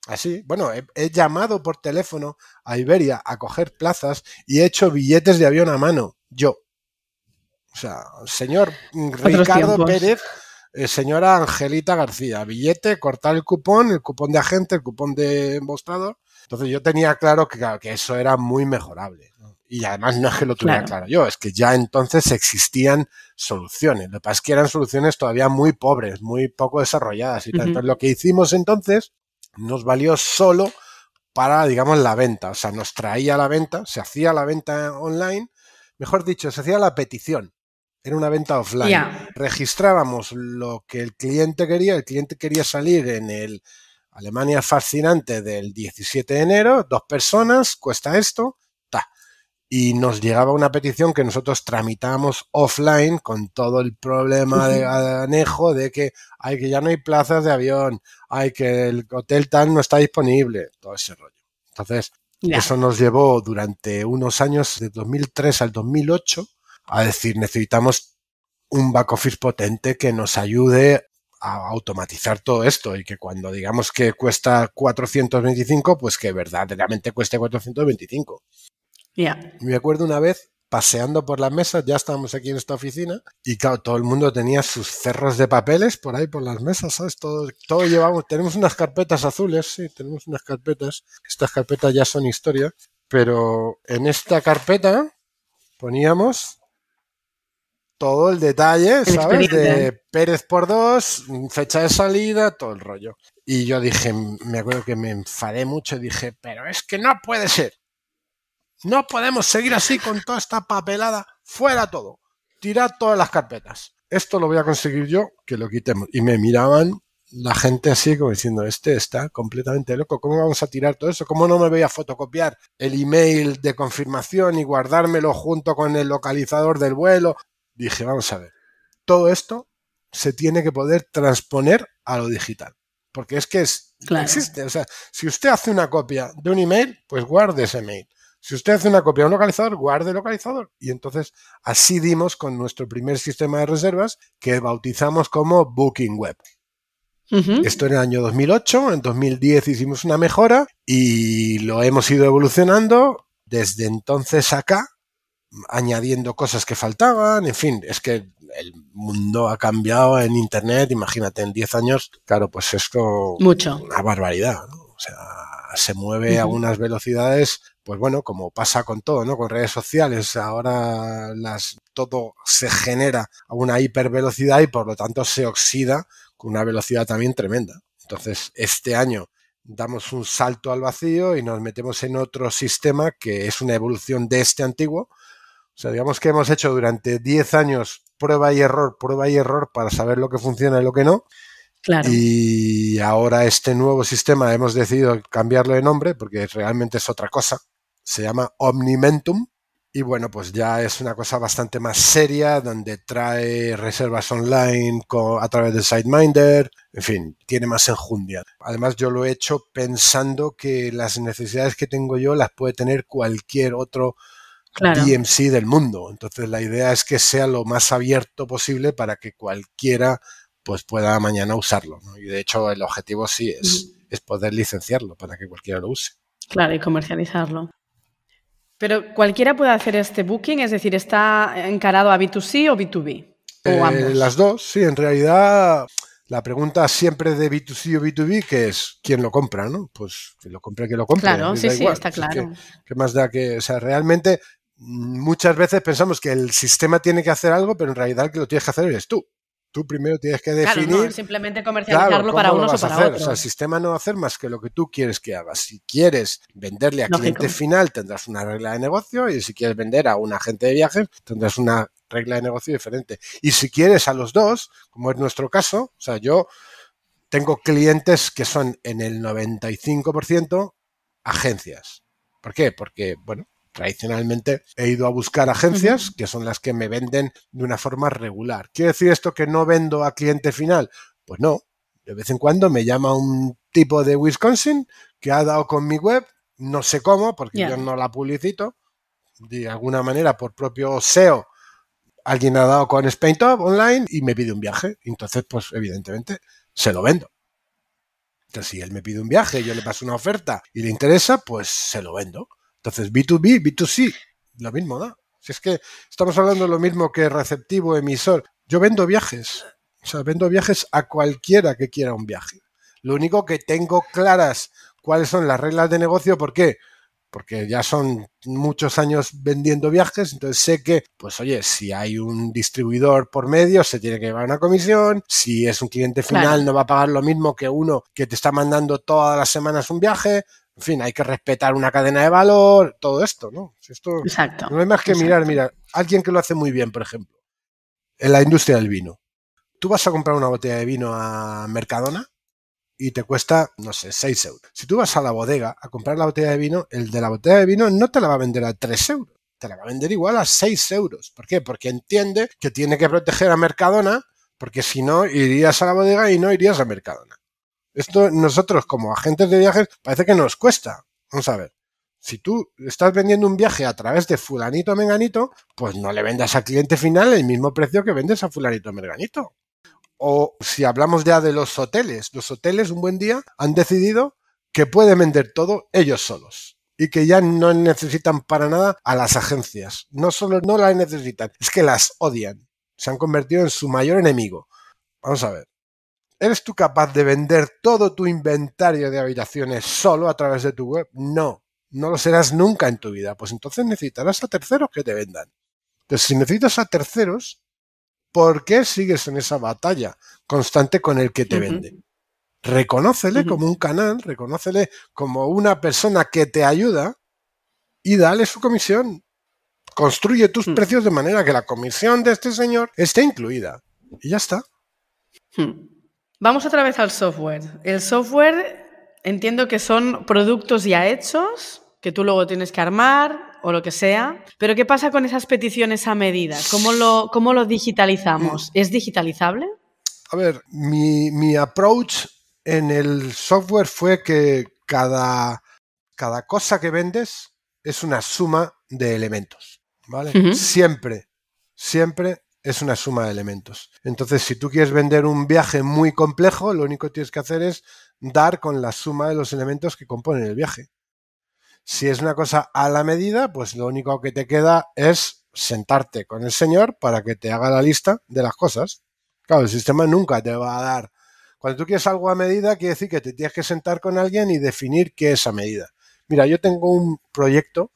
Así, bueno, he, llamado por teléfono a Iberia a coger plazas y he hecho billetes de avión a mano. Yo. O sea, señor Ricardo Pérez, eh, señora Angelita García, billete, cortar el cupón, el cupón de agente, el cupón de mostrador entonces yo tenía claro que, que eso era muy mejorable. Y además no es que lo tuviera claro. yo, es que ya entonces existían soluciones. Lo que pasa es que eran soluciones todavía muy pobres, muy poco desarrolladas. Y tanto lo que hicimos entonces nos valió solo para, digamos, la venta. O sea, nos traía la venta, se hacía la venta online, mejor dicho, se hacía la petición. Era una venta offline. Registrábamos lo que el cliente quería, el cliente quería salir en el Alemania fascinante del 17 de enero, dos personas, cuesta esto, ta. Y nos llegaba una petición que nosotros tramitamos offline con todo el problema de anejo de que hay que ya no hay plazas de avión, hay que el hotel tal no está disponible, todo ese rollo. Entonces, eso nos llevó durante unos años, de 2003 al 2008, a decir, necesitamos un back office potente que nos ayude a automatizar todo esto y que cuando digamos que cuesta 425, pues que verdaderamente cueste 425. Ya. Me acuerdo una vez paseando por las mesas, ya estábamos aquí en esta oficina y claro, todo el mundo tenía sus cerros de papeles por ahí por las mesas, ¿sabes? Todo, todo llevamos, tenemos unas carpetas azules, sí, tenemos unas carpetas, estas carpetas ya son historia, pero en esta carpeta poníamos todo el detalle, ¿sabes? De Pérez por dos, fecha de salida, todo el rollo. Y yo dije, me acuerdo que me enfadé mucho y dije, pero es que no puede ser. No podemos seguir así con toda esta papelada. Fuera todo. Tirad todas las carpetas. Esto lo voy a conseguir yo, que lo quitemos. Y me miraban la gente así como diciendo, este está completamente loco, ¿cómo vamos a tirar todo eso? ¿Cómo no me voy a fotocopiar el email de confirmación y guardármelo junto con el localizador del vuelo? Dije, vamos a ver, todo esto se tiene que poder transponer a lo digital. Porque es que es, existe. O sea, si usted hace una copia de un email, pues guarde ese email. Si usted hace una copia de un localizador, guarde el localizador. Y entonces así dimos con nuestro primer sistema de reservas que bautizamos como Booking Web. Esto en el año 2008, en 2010 hicimos una mejora y lo hemos ido evolucionando desde entonces acá añadiendo cosas que faltaban, en fin, es que el mundo ha cambiado en Internet, imagínate, en 10 años, claro, pues esto Mucho. una barbaridad, ¿no? O sea, se mueve a unas velocidades, pues bueno, como pasa con todo, ¿no? Con redes sociales, ahora las, todo se genera a una hipervelocidad y por lo tanto se oxida con una velocidad también tremenda. Entonces, este año damos un salto al vacío y nos metemos en otro sistema que es una evolución de este antiguo, o sea, digamos que hemos hecho durante 10 años prueba y error, prueba y error para saber lo que funciona y lo que no. Claro. Y ahora este nuevo sistema hemos decidido cambiarlo de nombre porque realmente es otra cosa. Se llama Omnimentum. Y bueno, pues ya es una cosa bastante más seria, donde trae reservas online a través del SiteMinder, en fin, tiene más enjundia. Además, yo lo he hecho pensando que las necesidades que tengo yo las puede tener cualquier otro DMC del mundo. Entonces la idea es que sea lo más abierto posible para que cualquiera pues pueda mañana usarlo. Y de hecho el objetivo sí es, es poder licenciarlo para que cualquiera lo use. Claro, y comercializarlo. Pero cualquiera puede hacer este booking, es decir, ¿está encarado a B2C o B2B? ¿O eh, las dos, sí, en realidad la pregunta siempre de B2C o B2B, que es quién lo compra, ¿no? Pues que lo compre, que lo compre. Claro, sí, sí, está claro. ¿Qué más da que, o sea, realmente muchas veces pensamos que el sistema tiene que hacer algo, pero en realidad el que lo tienes que hacer eres tú. Tú primero tienes que definir. Claro, no, simplemente comercializarlo para unos o para otros. O sea, el sistema no va a hacer más que lo que tú quieres que haga. Si quieres venderle a cliente final, tendrás una regla de negocio. Y si quieres vender a un agente de viajes, tendrás una regla de negocio diferente. Y si quieres a los dos, como es nuestro caso, o sea, yo tengo clientes que son en el 95% agencias. ¿Por qué? Porque, bueno, tradicionalmente he ido a buscar agencias que son las que me venden de una forma regular. ¿Quiere decir esto que no vendo a cliente final? Pues no. De vez en cuando me llama un tipo de Wisconsin que ha dado con mi web, no sé cómo, porque yo no la publicito, de alguna manera por propio SEO. Alguien ha dado con SpainTop online y me pide un viaje. Entonces, pues evidentemente, se lo vendo. Entonces, si él me pide un viaje, yo le paso una oferta y le interesa, pues se lo vendo. Entonces, B2B, B2C, lo mismo, ¿no? Si es que estamos hablando de lo mismo que receptivo, emisor. Yo vendo viajes. O sea, vendo viajes a cualquiera que quiera un viaje. Lo único que tengo claras cuáles son las reglas de negocio, ¿por qué? Porque ya son muchos años vendiendo viajes, entonces sé que, pues oye, si hay un distribuidor por medio, se tiene que llevar una comisión, si es un cliente final, no va a pagar lo mismo que uno que te está mandando todas las semanas un viaje, en fin, hay que respetar una cadena de valor, todo esto, ¿no? Esto exacto. No hay más que mirar, mira, alguien que lo hace muy bien, por ejemplo, en la industria del vino. Tú vas a comprar una botella de vino a Mercadona y te cuesta, no sé, 6 euros. Si tú vas a la bodega a comprar la botella de vino, el de la botella de vino no te la va a vender a 3 euros, te la va a vender igual a 6 euros. ¿Por qué? Porque entiende que tiene que proteger a Mercadona, porque si no, irías a la bodega y no irías a Mercadona. Esto nosotros como agentes de viajes parece que nos cuesta. Vamos a ver. Si tú estás vendiendo un viaje a través de fulanito menganito, pues no le vendas al cliente final el mismo precio que vendes a fulanito menganito. O si hablamos ya de los hoteles, los hoteles un buen día han decidido que pueden vender todo ellos solos y que ya no necesitan para nada a las agencias. No solo no las necesitan, es que las odian. Se han convertido en su mayor enemigo. Vamos a ver. ¿Eres tú capaz de vender todo tu inventario de habitaciones solo a través de tu web? No, no lo serás nunca en tu vida. Pues entonces necesitarás a terceros que te vendan. Entonces, si necesitas a terceros, ¿por qué sigues en esa batalla constante con el que te vende? Reconócele como un canal, reconócele como una persona que te ayuda y dale su comisión. Construye tus mm. precios de manera que la comisión de este señor esté incluida. Y ya está. Vamos otra vez al software. El software entiendo que son productos ya hechos que tú luego tienes que armar o lo que sea. Pero ¿qué pasa con esas peticiones a medida? ¿Cómo lo, cómo lo digitalizamos? ¿Es digitalizable? A ver, mi, mi approach en el software fue que cada, cada cosa que vendes es una suma de elementos. ¿Vale? Siempre, siempre es una suma de elementos. Entonces, si tú quieres vender un viaje muy complejo, lo único que tienes que hacer es dar con la suma de los elementos que componen el viaje. Si es una cosa a la medida, pues lo único que te queda es sentarte con el señor para que te haga la lista de las cosas. Claro, el sistema nunca te va a dar. Cuando tú quieres algo a medida, quiere decir que te tienes que sentar con alguien y definir qué es a medida. Mira, yo tengo un proyecto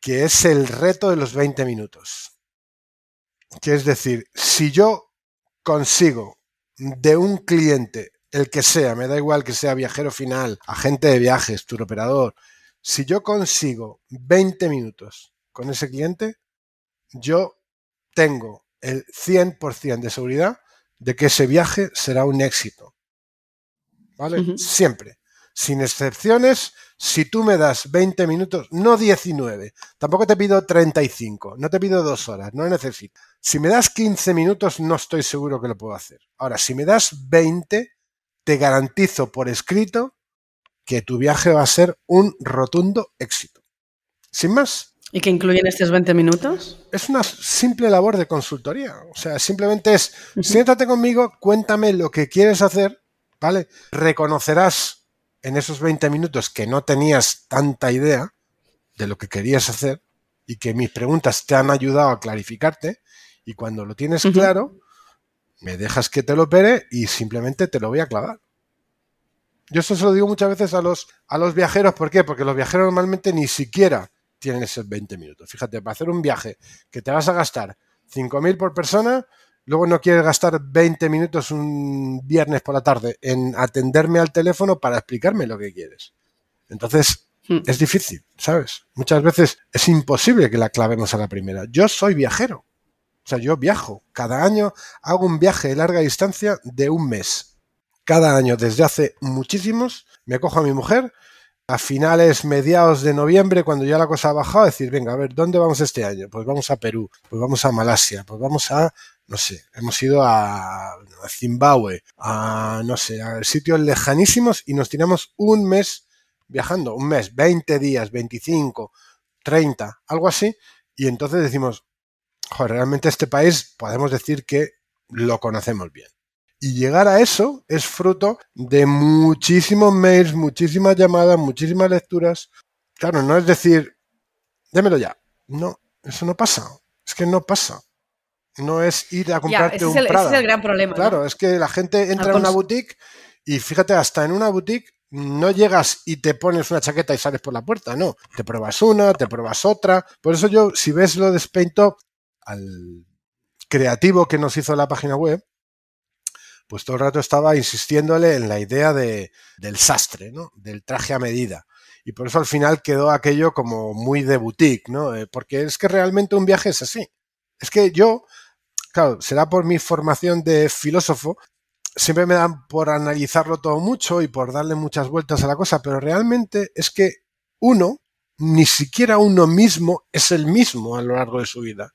que es el reto de los 20 minutos que es decir, si yo consigo de un cliente, el que sea, me da igual que sea viajero final, agente de viajes, operador, si yo consigo 20 minutos con ese cliente, yo tengo el 100% de seguridad de que ese viaje será un éxito. ¿Vale? Siempre sin excepciones, si tú me das 20 minutos, no 19, tampoco te pido 35, no te pido dos horas, no necesito. Si me das 15 minutos, no estoy seguro que lo puedo hacer. Ahora, si me das 20, te garantizo por escrito que tu viaje va a ser un rotundo éxito. Sin más. ¿Y qué incluyen estos 20 minutos? Es una simple labor de consultoría. O sea, simplemente es, siéntate conmigo, cuéntame lo que quieres hacer, ¿vale? Reconocerás en esos 20 minutos que no tenías tanta idea de lo que querías hacer y que mis preguntas te han ayudado a clarificarte y cuando lo tienes claro, me dejas que te lo opere y simplemente te lo voy a clavar. Yo eso se lo digo muchas veces a los, a los viajeros, ¿por qué? Porque los viajeros normalmente ni siquiera tienen esos 20 minutos. Fíjate, para hacer un viaje que te vas a gastar 5.000 por persona, Luego no quieres gastar 20 minutos un viernes por la tarde en atenderme al teléfono para explicarme lo que quieres. Entonces, hmm. es difícil, ¿sabes? Muchas veces es imposible que la clavemos a la primera. Yo soy viajero. O sea, yo viajo. Cada año hago un viaje de larga distancia de un mes. Cada año, desde hace muchísimos, me cojo a mi mujer, a finales, mediados de noviembre, cuando ya la cosa ha bajado, decir, venga, a ver, ¿dónde vamos este año? Pues vamos a Perú, pues vamos a Malasia, pues vamos a, no sé, hemos ido a, Zimbabue, a, no sé, a sitios lejanísimos y nos tiramos un mes viajando, un mes, 20 días, 25, 30, algo así, y entonces decimos, joder, realmente este país podemos decir que lo conocemos bien. Y llegar a eso es fruto de muchísimos mails, muchísimas llamadas, muchísimas lecturas. Claro, no es decir, démelo ya. No, eso no pasa. Es que no pasa. No es ir a comprarte un Prada. Ese es el gran problema. Claro, es que la gente entra en una boutique y fíjate, hasta en una boutique no llegas y te pones una chaqueta y sales por la puerta, no. Te pruebas una, te pruebas otra. Por eso yo, si ves lo de Spain Top, al creativo que nos hizo la página web, pues todo el rato estaba insistiéndole en la idea de, del sastre, ¿no? Del traje a medida. Y por eso al final quedó aquello como muy de boutique, ¿no? Eh, porque es que realmente un viaje es así. Es que yo, claro, será por mi formación de filósofo, siempre me dan por analizarlo todo mucho y por darle muchas vueltas a la cosa, pero realmente es que uno, ni siquiera uno mismo es el mismo a lo largo de su vida.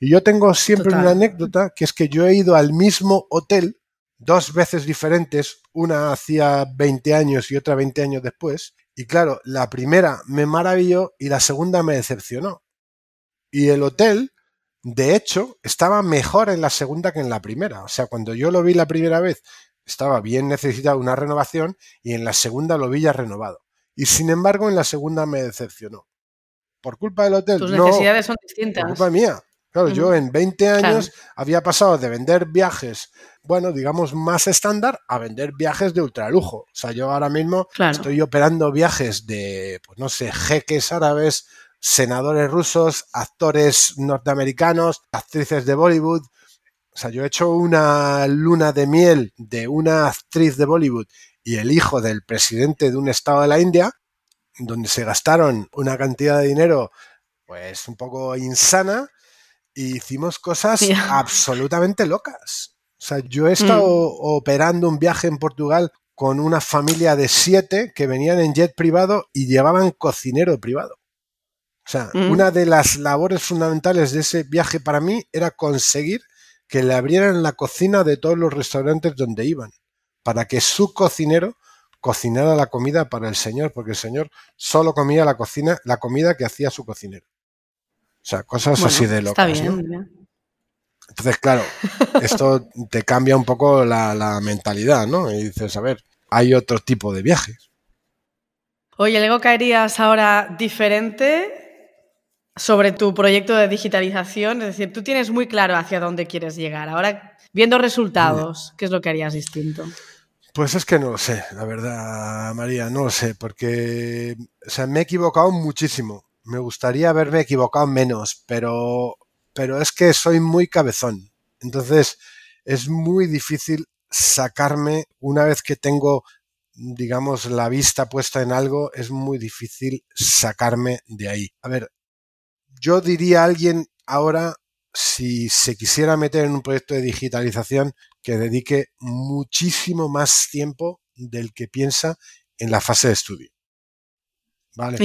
Y yo tengo siempre una anécdota que es que yo he ido al mismo hotel dos veces diferentes, una hacía 20 años y otra 20 años después. Y claro, la primera me maravilló y la segunda me decepcionó. Y el hotel, de hecho, estaba mejor en la segunda que en la primera. O sea, cuando yo lo vi la primera vez, estaba bien necesitado una renovación y en la segunda lo vi ya renovado. Y sin embargo, en la segunda me decepcionó. Por culpa del hotel. Tus necesidades son distintas. Por culpa mía. Claro, yo en 20 años había pasado de vender viajes, bueno, digamos, más estándar a vender viajes de ultralujo. O sea, yo ahora mismo estoy operando viajes de, pues no sé, jeques árabes, senadores rusos, actores norteamericanos, actrices de Bollywood. O sea, yo he hecho una luna de miel de una actriz de Bollywood y el hijo del presidente de un estado de la India, donde se gastaron una cantidad de dinero, pues un poco insana y hicimos cosas absolutamente locas. O sea, yo he estado mm. operando un viaje en Portugal con una familia de siete que venían en jet privado y llevaban cocinero privado. O sea, mm. una de las labores fundamentales de ese viaje para mí era conseguir que le abrieran la cocina de todos los restaurantes donde iban, para que su cocinero cocinara la comida para el señor, porque el señor solo comía la cocina, la comida que hacía su cocinero. O sea, cosas así de locas. Está bien, Entonces, claro, esto te cambia un poco la, mentalidad, ¿no? Y dices, a ver, hay otro tipo de viajes. Oye, luego caerías ahora diferente sobre tu proyecto de digitalización. Es decir, tú tienes muy claro hacia dónde quieres llegar. Ahora, viendo resultados, ¿qué es lo que harías distinto? Pues es que no lo sé, la verdad, María, no lo sé, porque o sea, me he equivocado muchísimo me gustaría haberme equivocado menos, pero, pero es que soy muy cabezón. Entonces es muy difícil sacarme una vez que tengo digamos la vista puesta en algo es muy difícil sacarme de ahí. A ver, yo diría a alguien ahora si se quisiera meter en un proyecto de digitalización que dedique muchísimo más tiempo del que piensa en la fase de estudio. ¿Vale?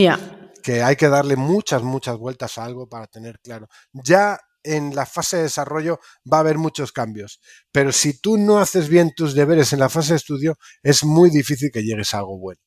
que hay que darle muchas, muchas vueltas a algo para tener claro. Ya en la fase de desarrollo va a haber muchos cambios, pero si tú no haces bien tus deberes en la fase de estudio, es muy difícil que llegues a algo bueno.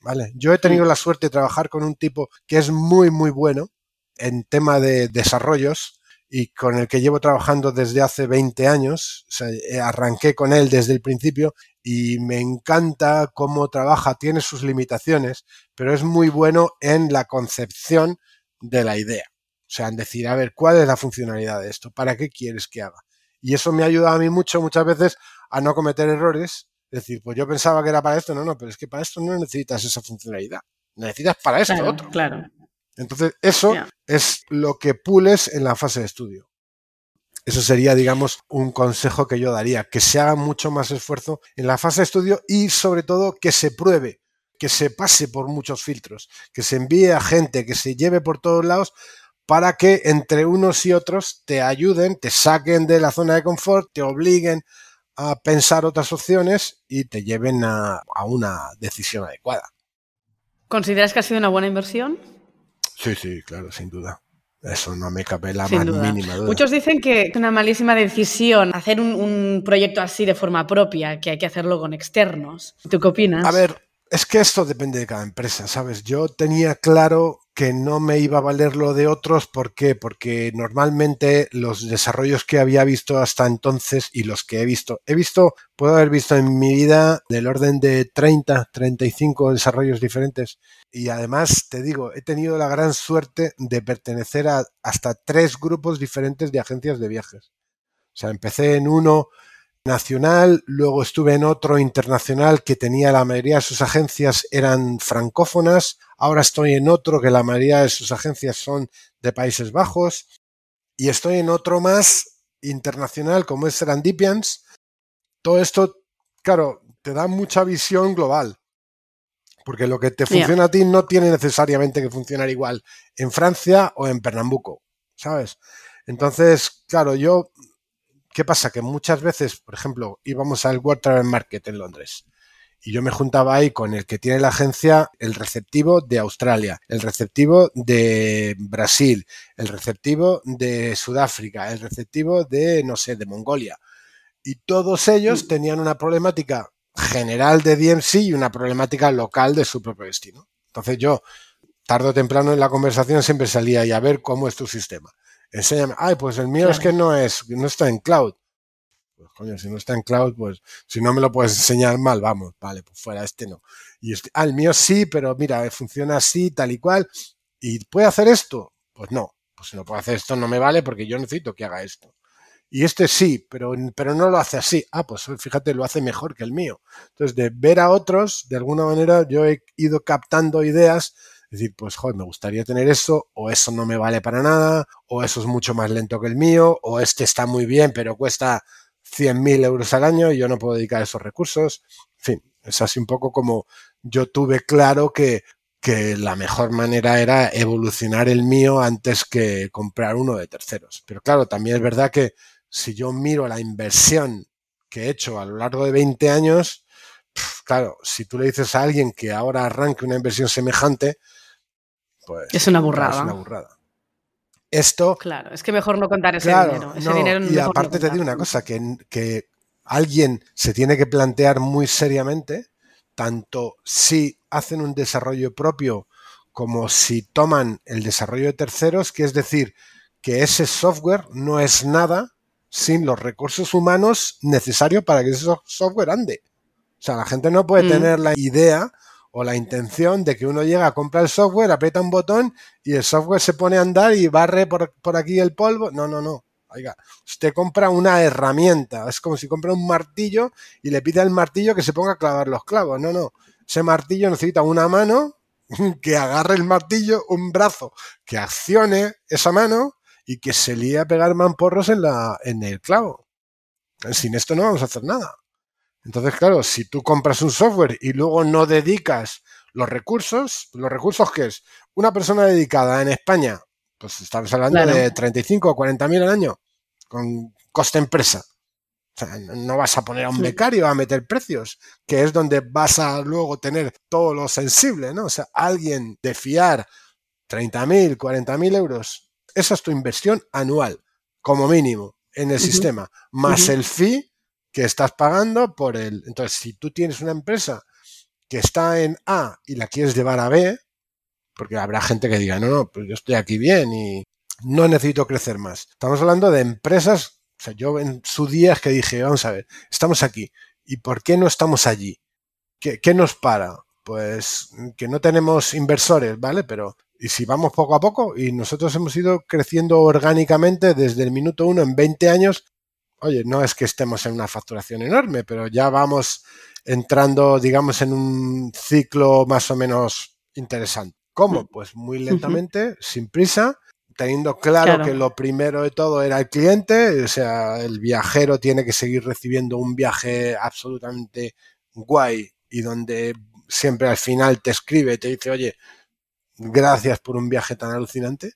¿Vale? Yo he tenido la suerte de trabajar con un tipo que es muy, muy bueno en tema de desarrollos y con el que llevo trabajando desde hace 20 años. Eh, arranqué con él desde el principio y me encanta cómo trabaja, tiene sus limitaciones, pero es muy bueno en la concepción de la idea. O sea, en decir, a ver, ¿cuál es la funcionalidad de esto? ¿Para qué quieres que haga? Y eso me ayuda a mí mucho, muchas veces, a no cometer errores. Es decir, pues yo pensaba que era para esto, no, no, pero es que para esto no necesitas esa funcionalidad. Necesitas para esto otro. Claro. Entonces, eso es lo que pules en la fase de estudio. Eso sería, digamos, un consejo que yo daría, que se haga mucho más esfuerzo en la fase de estudio y sobre todo que se pruebe, que se pase por muchos filtros, que se envíe a gente, que se lleve por todos lados para que entre unos y otros te ayuden, te saquen de la zona de confort, te obliguen a pensar otras opciones y te lleven a, a una decisión adecuada. ¿Consideras que ha sido una buena inversión? Sí, sí, claro, sin duda. Eso no me cabe la más mínima duda. Muchos dicen que es una malísima decisión hacer un, un, proyecto así de forma propia, que hay que hacerlo con externos. ¿Tú qué opinas? A ver, es que esto depende de cada empresa, ¿sabes? Yo tenía claro que no me iba a valer lo de otros. ¿Por qué? Porque normalmente los desarrollos que había visto hasta entonces y los que he visto, he visto, puedo haber visto en mi vida del orden de 30, 35 desarrollos diferentes. Y además, te digo, he tenido la gran suerte de pertenecer a hasta tres grupos diferentes de agencias de viajes. O sea, empecé en uno nacional, luego estuve en otro internacional que tenía la mayoría de sus agencias eran francófonas, ahora estoy en otro que la mayoría de sus agencias son de Países Bajos y estoy en otro más internacional como es Serandipians. Todo esto, claro, te da mucha visión global. Porque lo que te funciona a ti no tiene necesariamente que funcionar igual en Francia o en Pernambuco, ¿sabes? Entonces, claro, yo ¿Qué pasa? Que muchas veces, por ejemplo, íbamos al World Travel Market en Londres y yo me juntaba ahí con el que tiene la agencia, el receptivo de Australia, el receptivo de Brasil, el receptivo de Sudáfrica, el receptivo de, no sé, de Mongolia. Y todos ellos mm. tenían una problemática general de DMC y una problemática local de su propio destino. Entonces yo, tarde o temprano en la conversación siempre salía a ver cómo es tu sistema enséñame, ay, pues el mío es que no es, no está en cloud. Pues coño, si no está en cloud, pues si no me lo puedes enseñar mal, vamos, vale, pues fuera, este no. Y este, ah, el mío sí, pero mira, funciona así, tal y cual. ¿Y puede hacer esto? Pues no, pues si no puede hacer esto no me vale porque yo necesito que haga esto. Y este sí, pero, pero no lo hace así. Ah, pues fíjate, lo hace mejor que el mío. Entonces, de ver a otros, de alguna manera, yo he ido captando ideas decir, pues, joder, me gustaría tener eso, o eso no me vale para nada, o eso es mucho más lento que el mío, o este está muy bien, pero cuesta 100.000 euros al año y yo no puedo dedicar esos recursos. En fin, es así un poco como yo tuve claro que, que la mejor manera era evolucionar el mío antes que comprar uno de terceros. Pero claro, también es verdad que si yo miro la inversión que he hecho a lo largo de 20 años, claro, si tú le dices a alguien que ahora arranque una inversión semejante, pues, es una burrada. Es una burrada. Esto. Claro, es que mejor no contar ese dinero. Ese dinero y aparte te digo una cosa, que, que alguien se tiene que plantear muy seriamente, tanto si hacen un desarrollo propio como si toman el desarrollo de terceros, que es decir, que ese software no es nada sin los recursos humanos necesarios para que ese software ande. O sea, la gente no puede mm. tener la idea o la intención de que uno llega, compra el software, aprieta un botón y el software se pone a andar y barre por, aquí el polvo. No, no, no. Oiga, usted compra una herramienta. Es como si compra un martillo y le pide al martillo que se ponga a clavar los clavos. No, no. Ese martillo necesita una mano que agarre el martillo, un brazo que accione esa mano y que se líe a pegar mamporros en, la, en el clavo. Sin esto no vamos a hacer nada. Entonces, claro, si tú compras un software y luego no dedicas los recursos, ¿los recursos qué es? Una persona dedicada en España, pues estamos hablando de 35 o 40 mil al año, con coste empresa. O sea, no vas a poner a un becario a meter precios, que es donde vas a luego tener todo lo sensible, ¿no? O sea, alguien de fiar 30 mil, 40 mil euros, esa es tu inversión anual, como mínimo, en el sistema, más el fee que estás pagando por el... Entonces, si tú tienes una empresa que está en A y la quieres llevar a B, porque habrá gente que diga, no, no, pues yo estoy aquí bien y no necesito crecer más. Estamos hablando de empresas, o sea, yo en su día es que dije, vamos a ver, estamos aquí, ¿y por qué no estamos allí? ¿Qué, qué nos para? Pues que no tenemos inversores, ¿vale? Pero y si vamos poco a poco y nosotros hemos ido creciendo orgánicamente desde el minuto uno en 20 años oye, no es que estemos en una facturación enorme, pero ya vamos entrando, digamos, en un ciclo más o menos interesante. ¿Cómo? Mm. Pues muy lentamente, sin prisa, teniendo claro, que lo primero de todo era el cliente, o sea, el viajero tiene que seguir recibiendo un viaje absolutamente guay y donde siempre al final te escribe y te dice, oye, gracias por un viaje tan alucinante.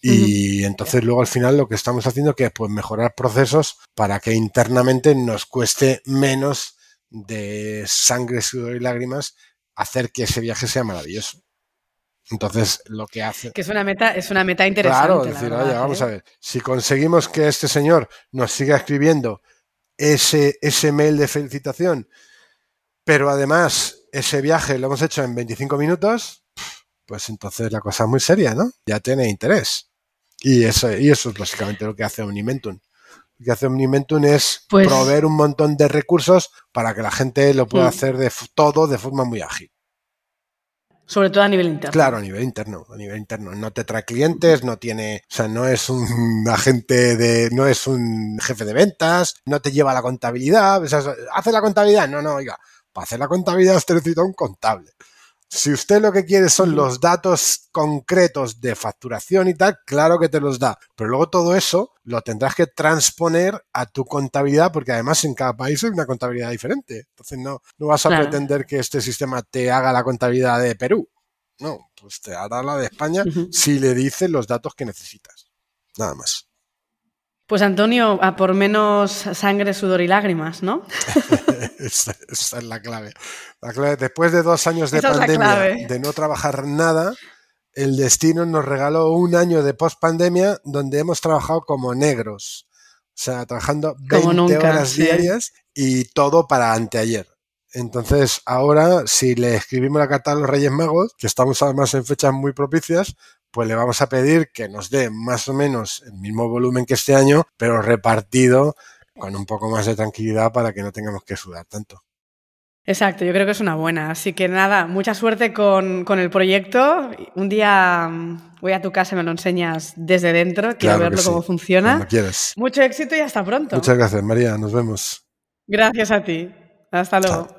Y entonces luego al final lo que estamos haciendo que es pues mejorar procesos para que internamente nos cueste menos de sangre, sudor y lágrimas hacer que ese viaje sea maravilloso. Entonces, lo que hace. Que es una meta, es una meta interesante. Claro, decir, oye, vamos ¿eh? a ver, si conseguimos que este señor nos siga escribiendo ese, ese mail de felicitación, pero además ese viaje lo hemos hecho en 25 minutos, pues entonces la cosa es muy seria, ¿no? Ya tiene interés. Y eso, y eso es básicamente lo que hace Omnimentum. Lo que hace Omnimentum es Pues- proveer un montón de recursos para que la gente lo pueda Mm. hacer de todo de forma muy ágil. Sobre todo a nivel interno. Claro, a nivel interno, a nivel interno. No te trae clientes, no tiene, o sea, no es un agente de, no es un jefe de ventas, no te lleva la contabilidad, o sea, hace la contabilidad, no, no, oiga, para hacer la contabilidad usted necesita un contable. Si usted lo que quiere son los datos concretos de facturación y tal, claro que te los da. Pero luego todo eso lo tendrás que transponer a tu contabilidad, porque además en cada país hay una contabilidad diferente. Entonces no, no vas a Claro. pretender que este sistema te haga la contabilidad de Perú. No, pues te hará la de España si le dices los datos que necesitas. Nada más. Pues Antonio, a por menos sangre, sudor y lágrimas, ¿no? esa, esa es la clave. La clave. Después de dos años de Esa pandemia, de no trabajar nada, el destino nos regaló un año de post-pandemia donde hemos trabajado como negros. O sea, trabajando 20 Como nunca, horas sí. diarias y todo para anteayer. Entonces, ahora, si le escribimos la carta a los Reyes Magos, que estamos además en fechas muy propicias, pues le vamos a pedir que nos dé más o menos el mismo volumen que este año, pero repartido con un poco más de tranquilidad para que no tengamos que sudar tanto. Exacto, yo creo que es una buena. Así que nada, mucha suerte con, con el proyecto. Un día mm, voy a tu casa y me lo enseñas desde dentro. Quiero Claro verlo sí, cómo funciona. Quieras. Mucho éxito y hasta pronto. Muchas gracias, María. Nos vemos. Gracias a ti. Hasta luego. Chao.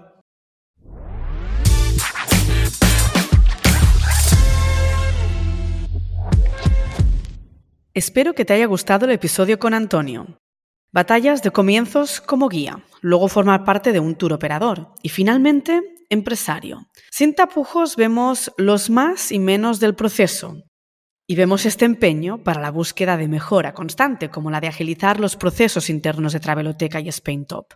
Espero que te haya gustado el episodio con Antonio. Batallas de comienzos como guía, luego formar parte de un tour operador y finalmente empresario. Sin tapujos vemos los más y menos del proceso y vemos este empeño para la búsqueda de mejora constante como la de agilizar los procesos internos de Traveloteca y SpainTop.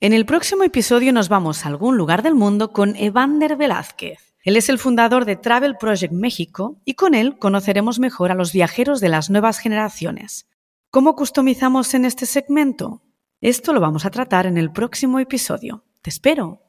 En el próximo episodio nos vamos a algún lugar del mundo con Evander Velázquez. Él es el fundador de Travel Project México y con él conoceremos mejor a los viajeros de las nuevas generaciones. ¿Cómo customizamos en este segmento? Esto lo vamos a tratar en el próximo episodio. Te espero.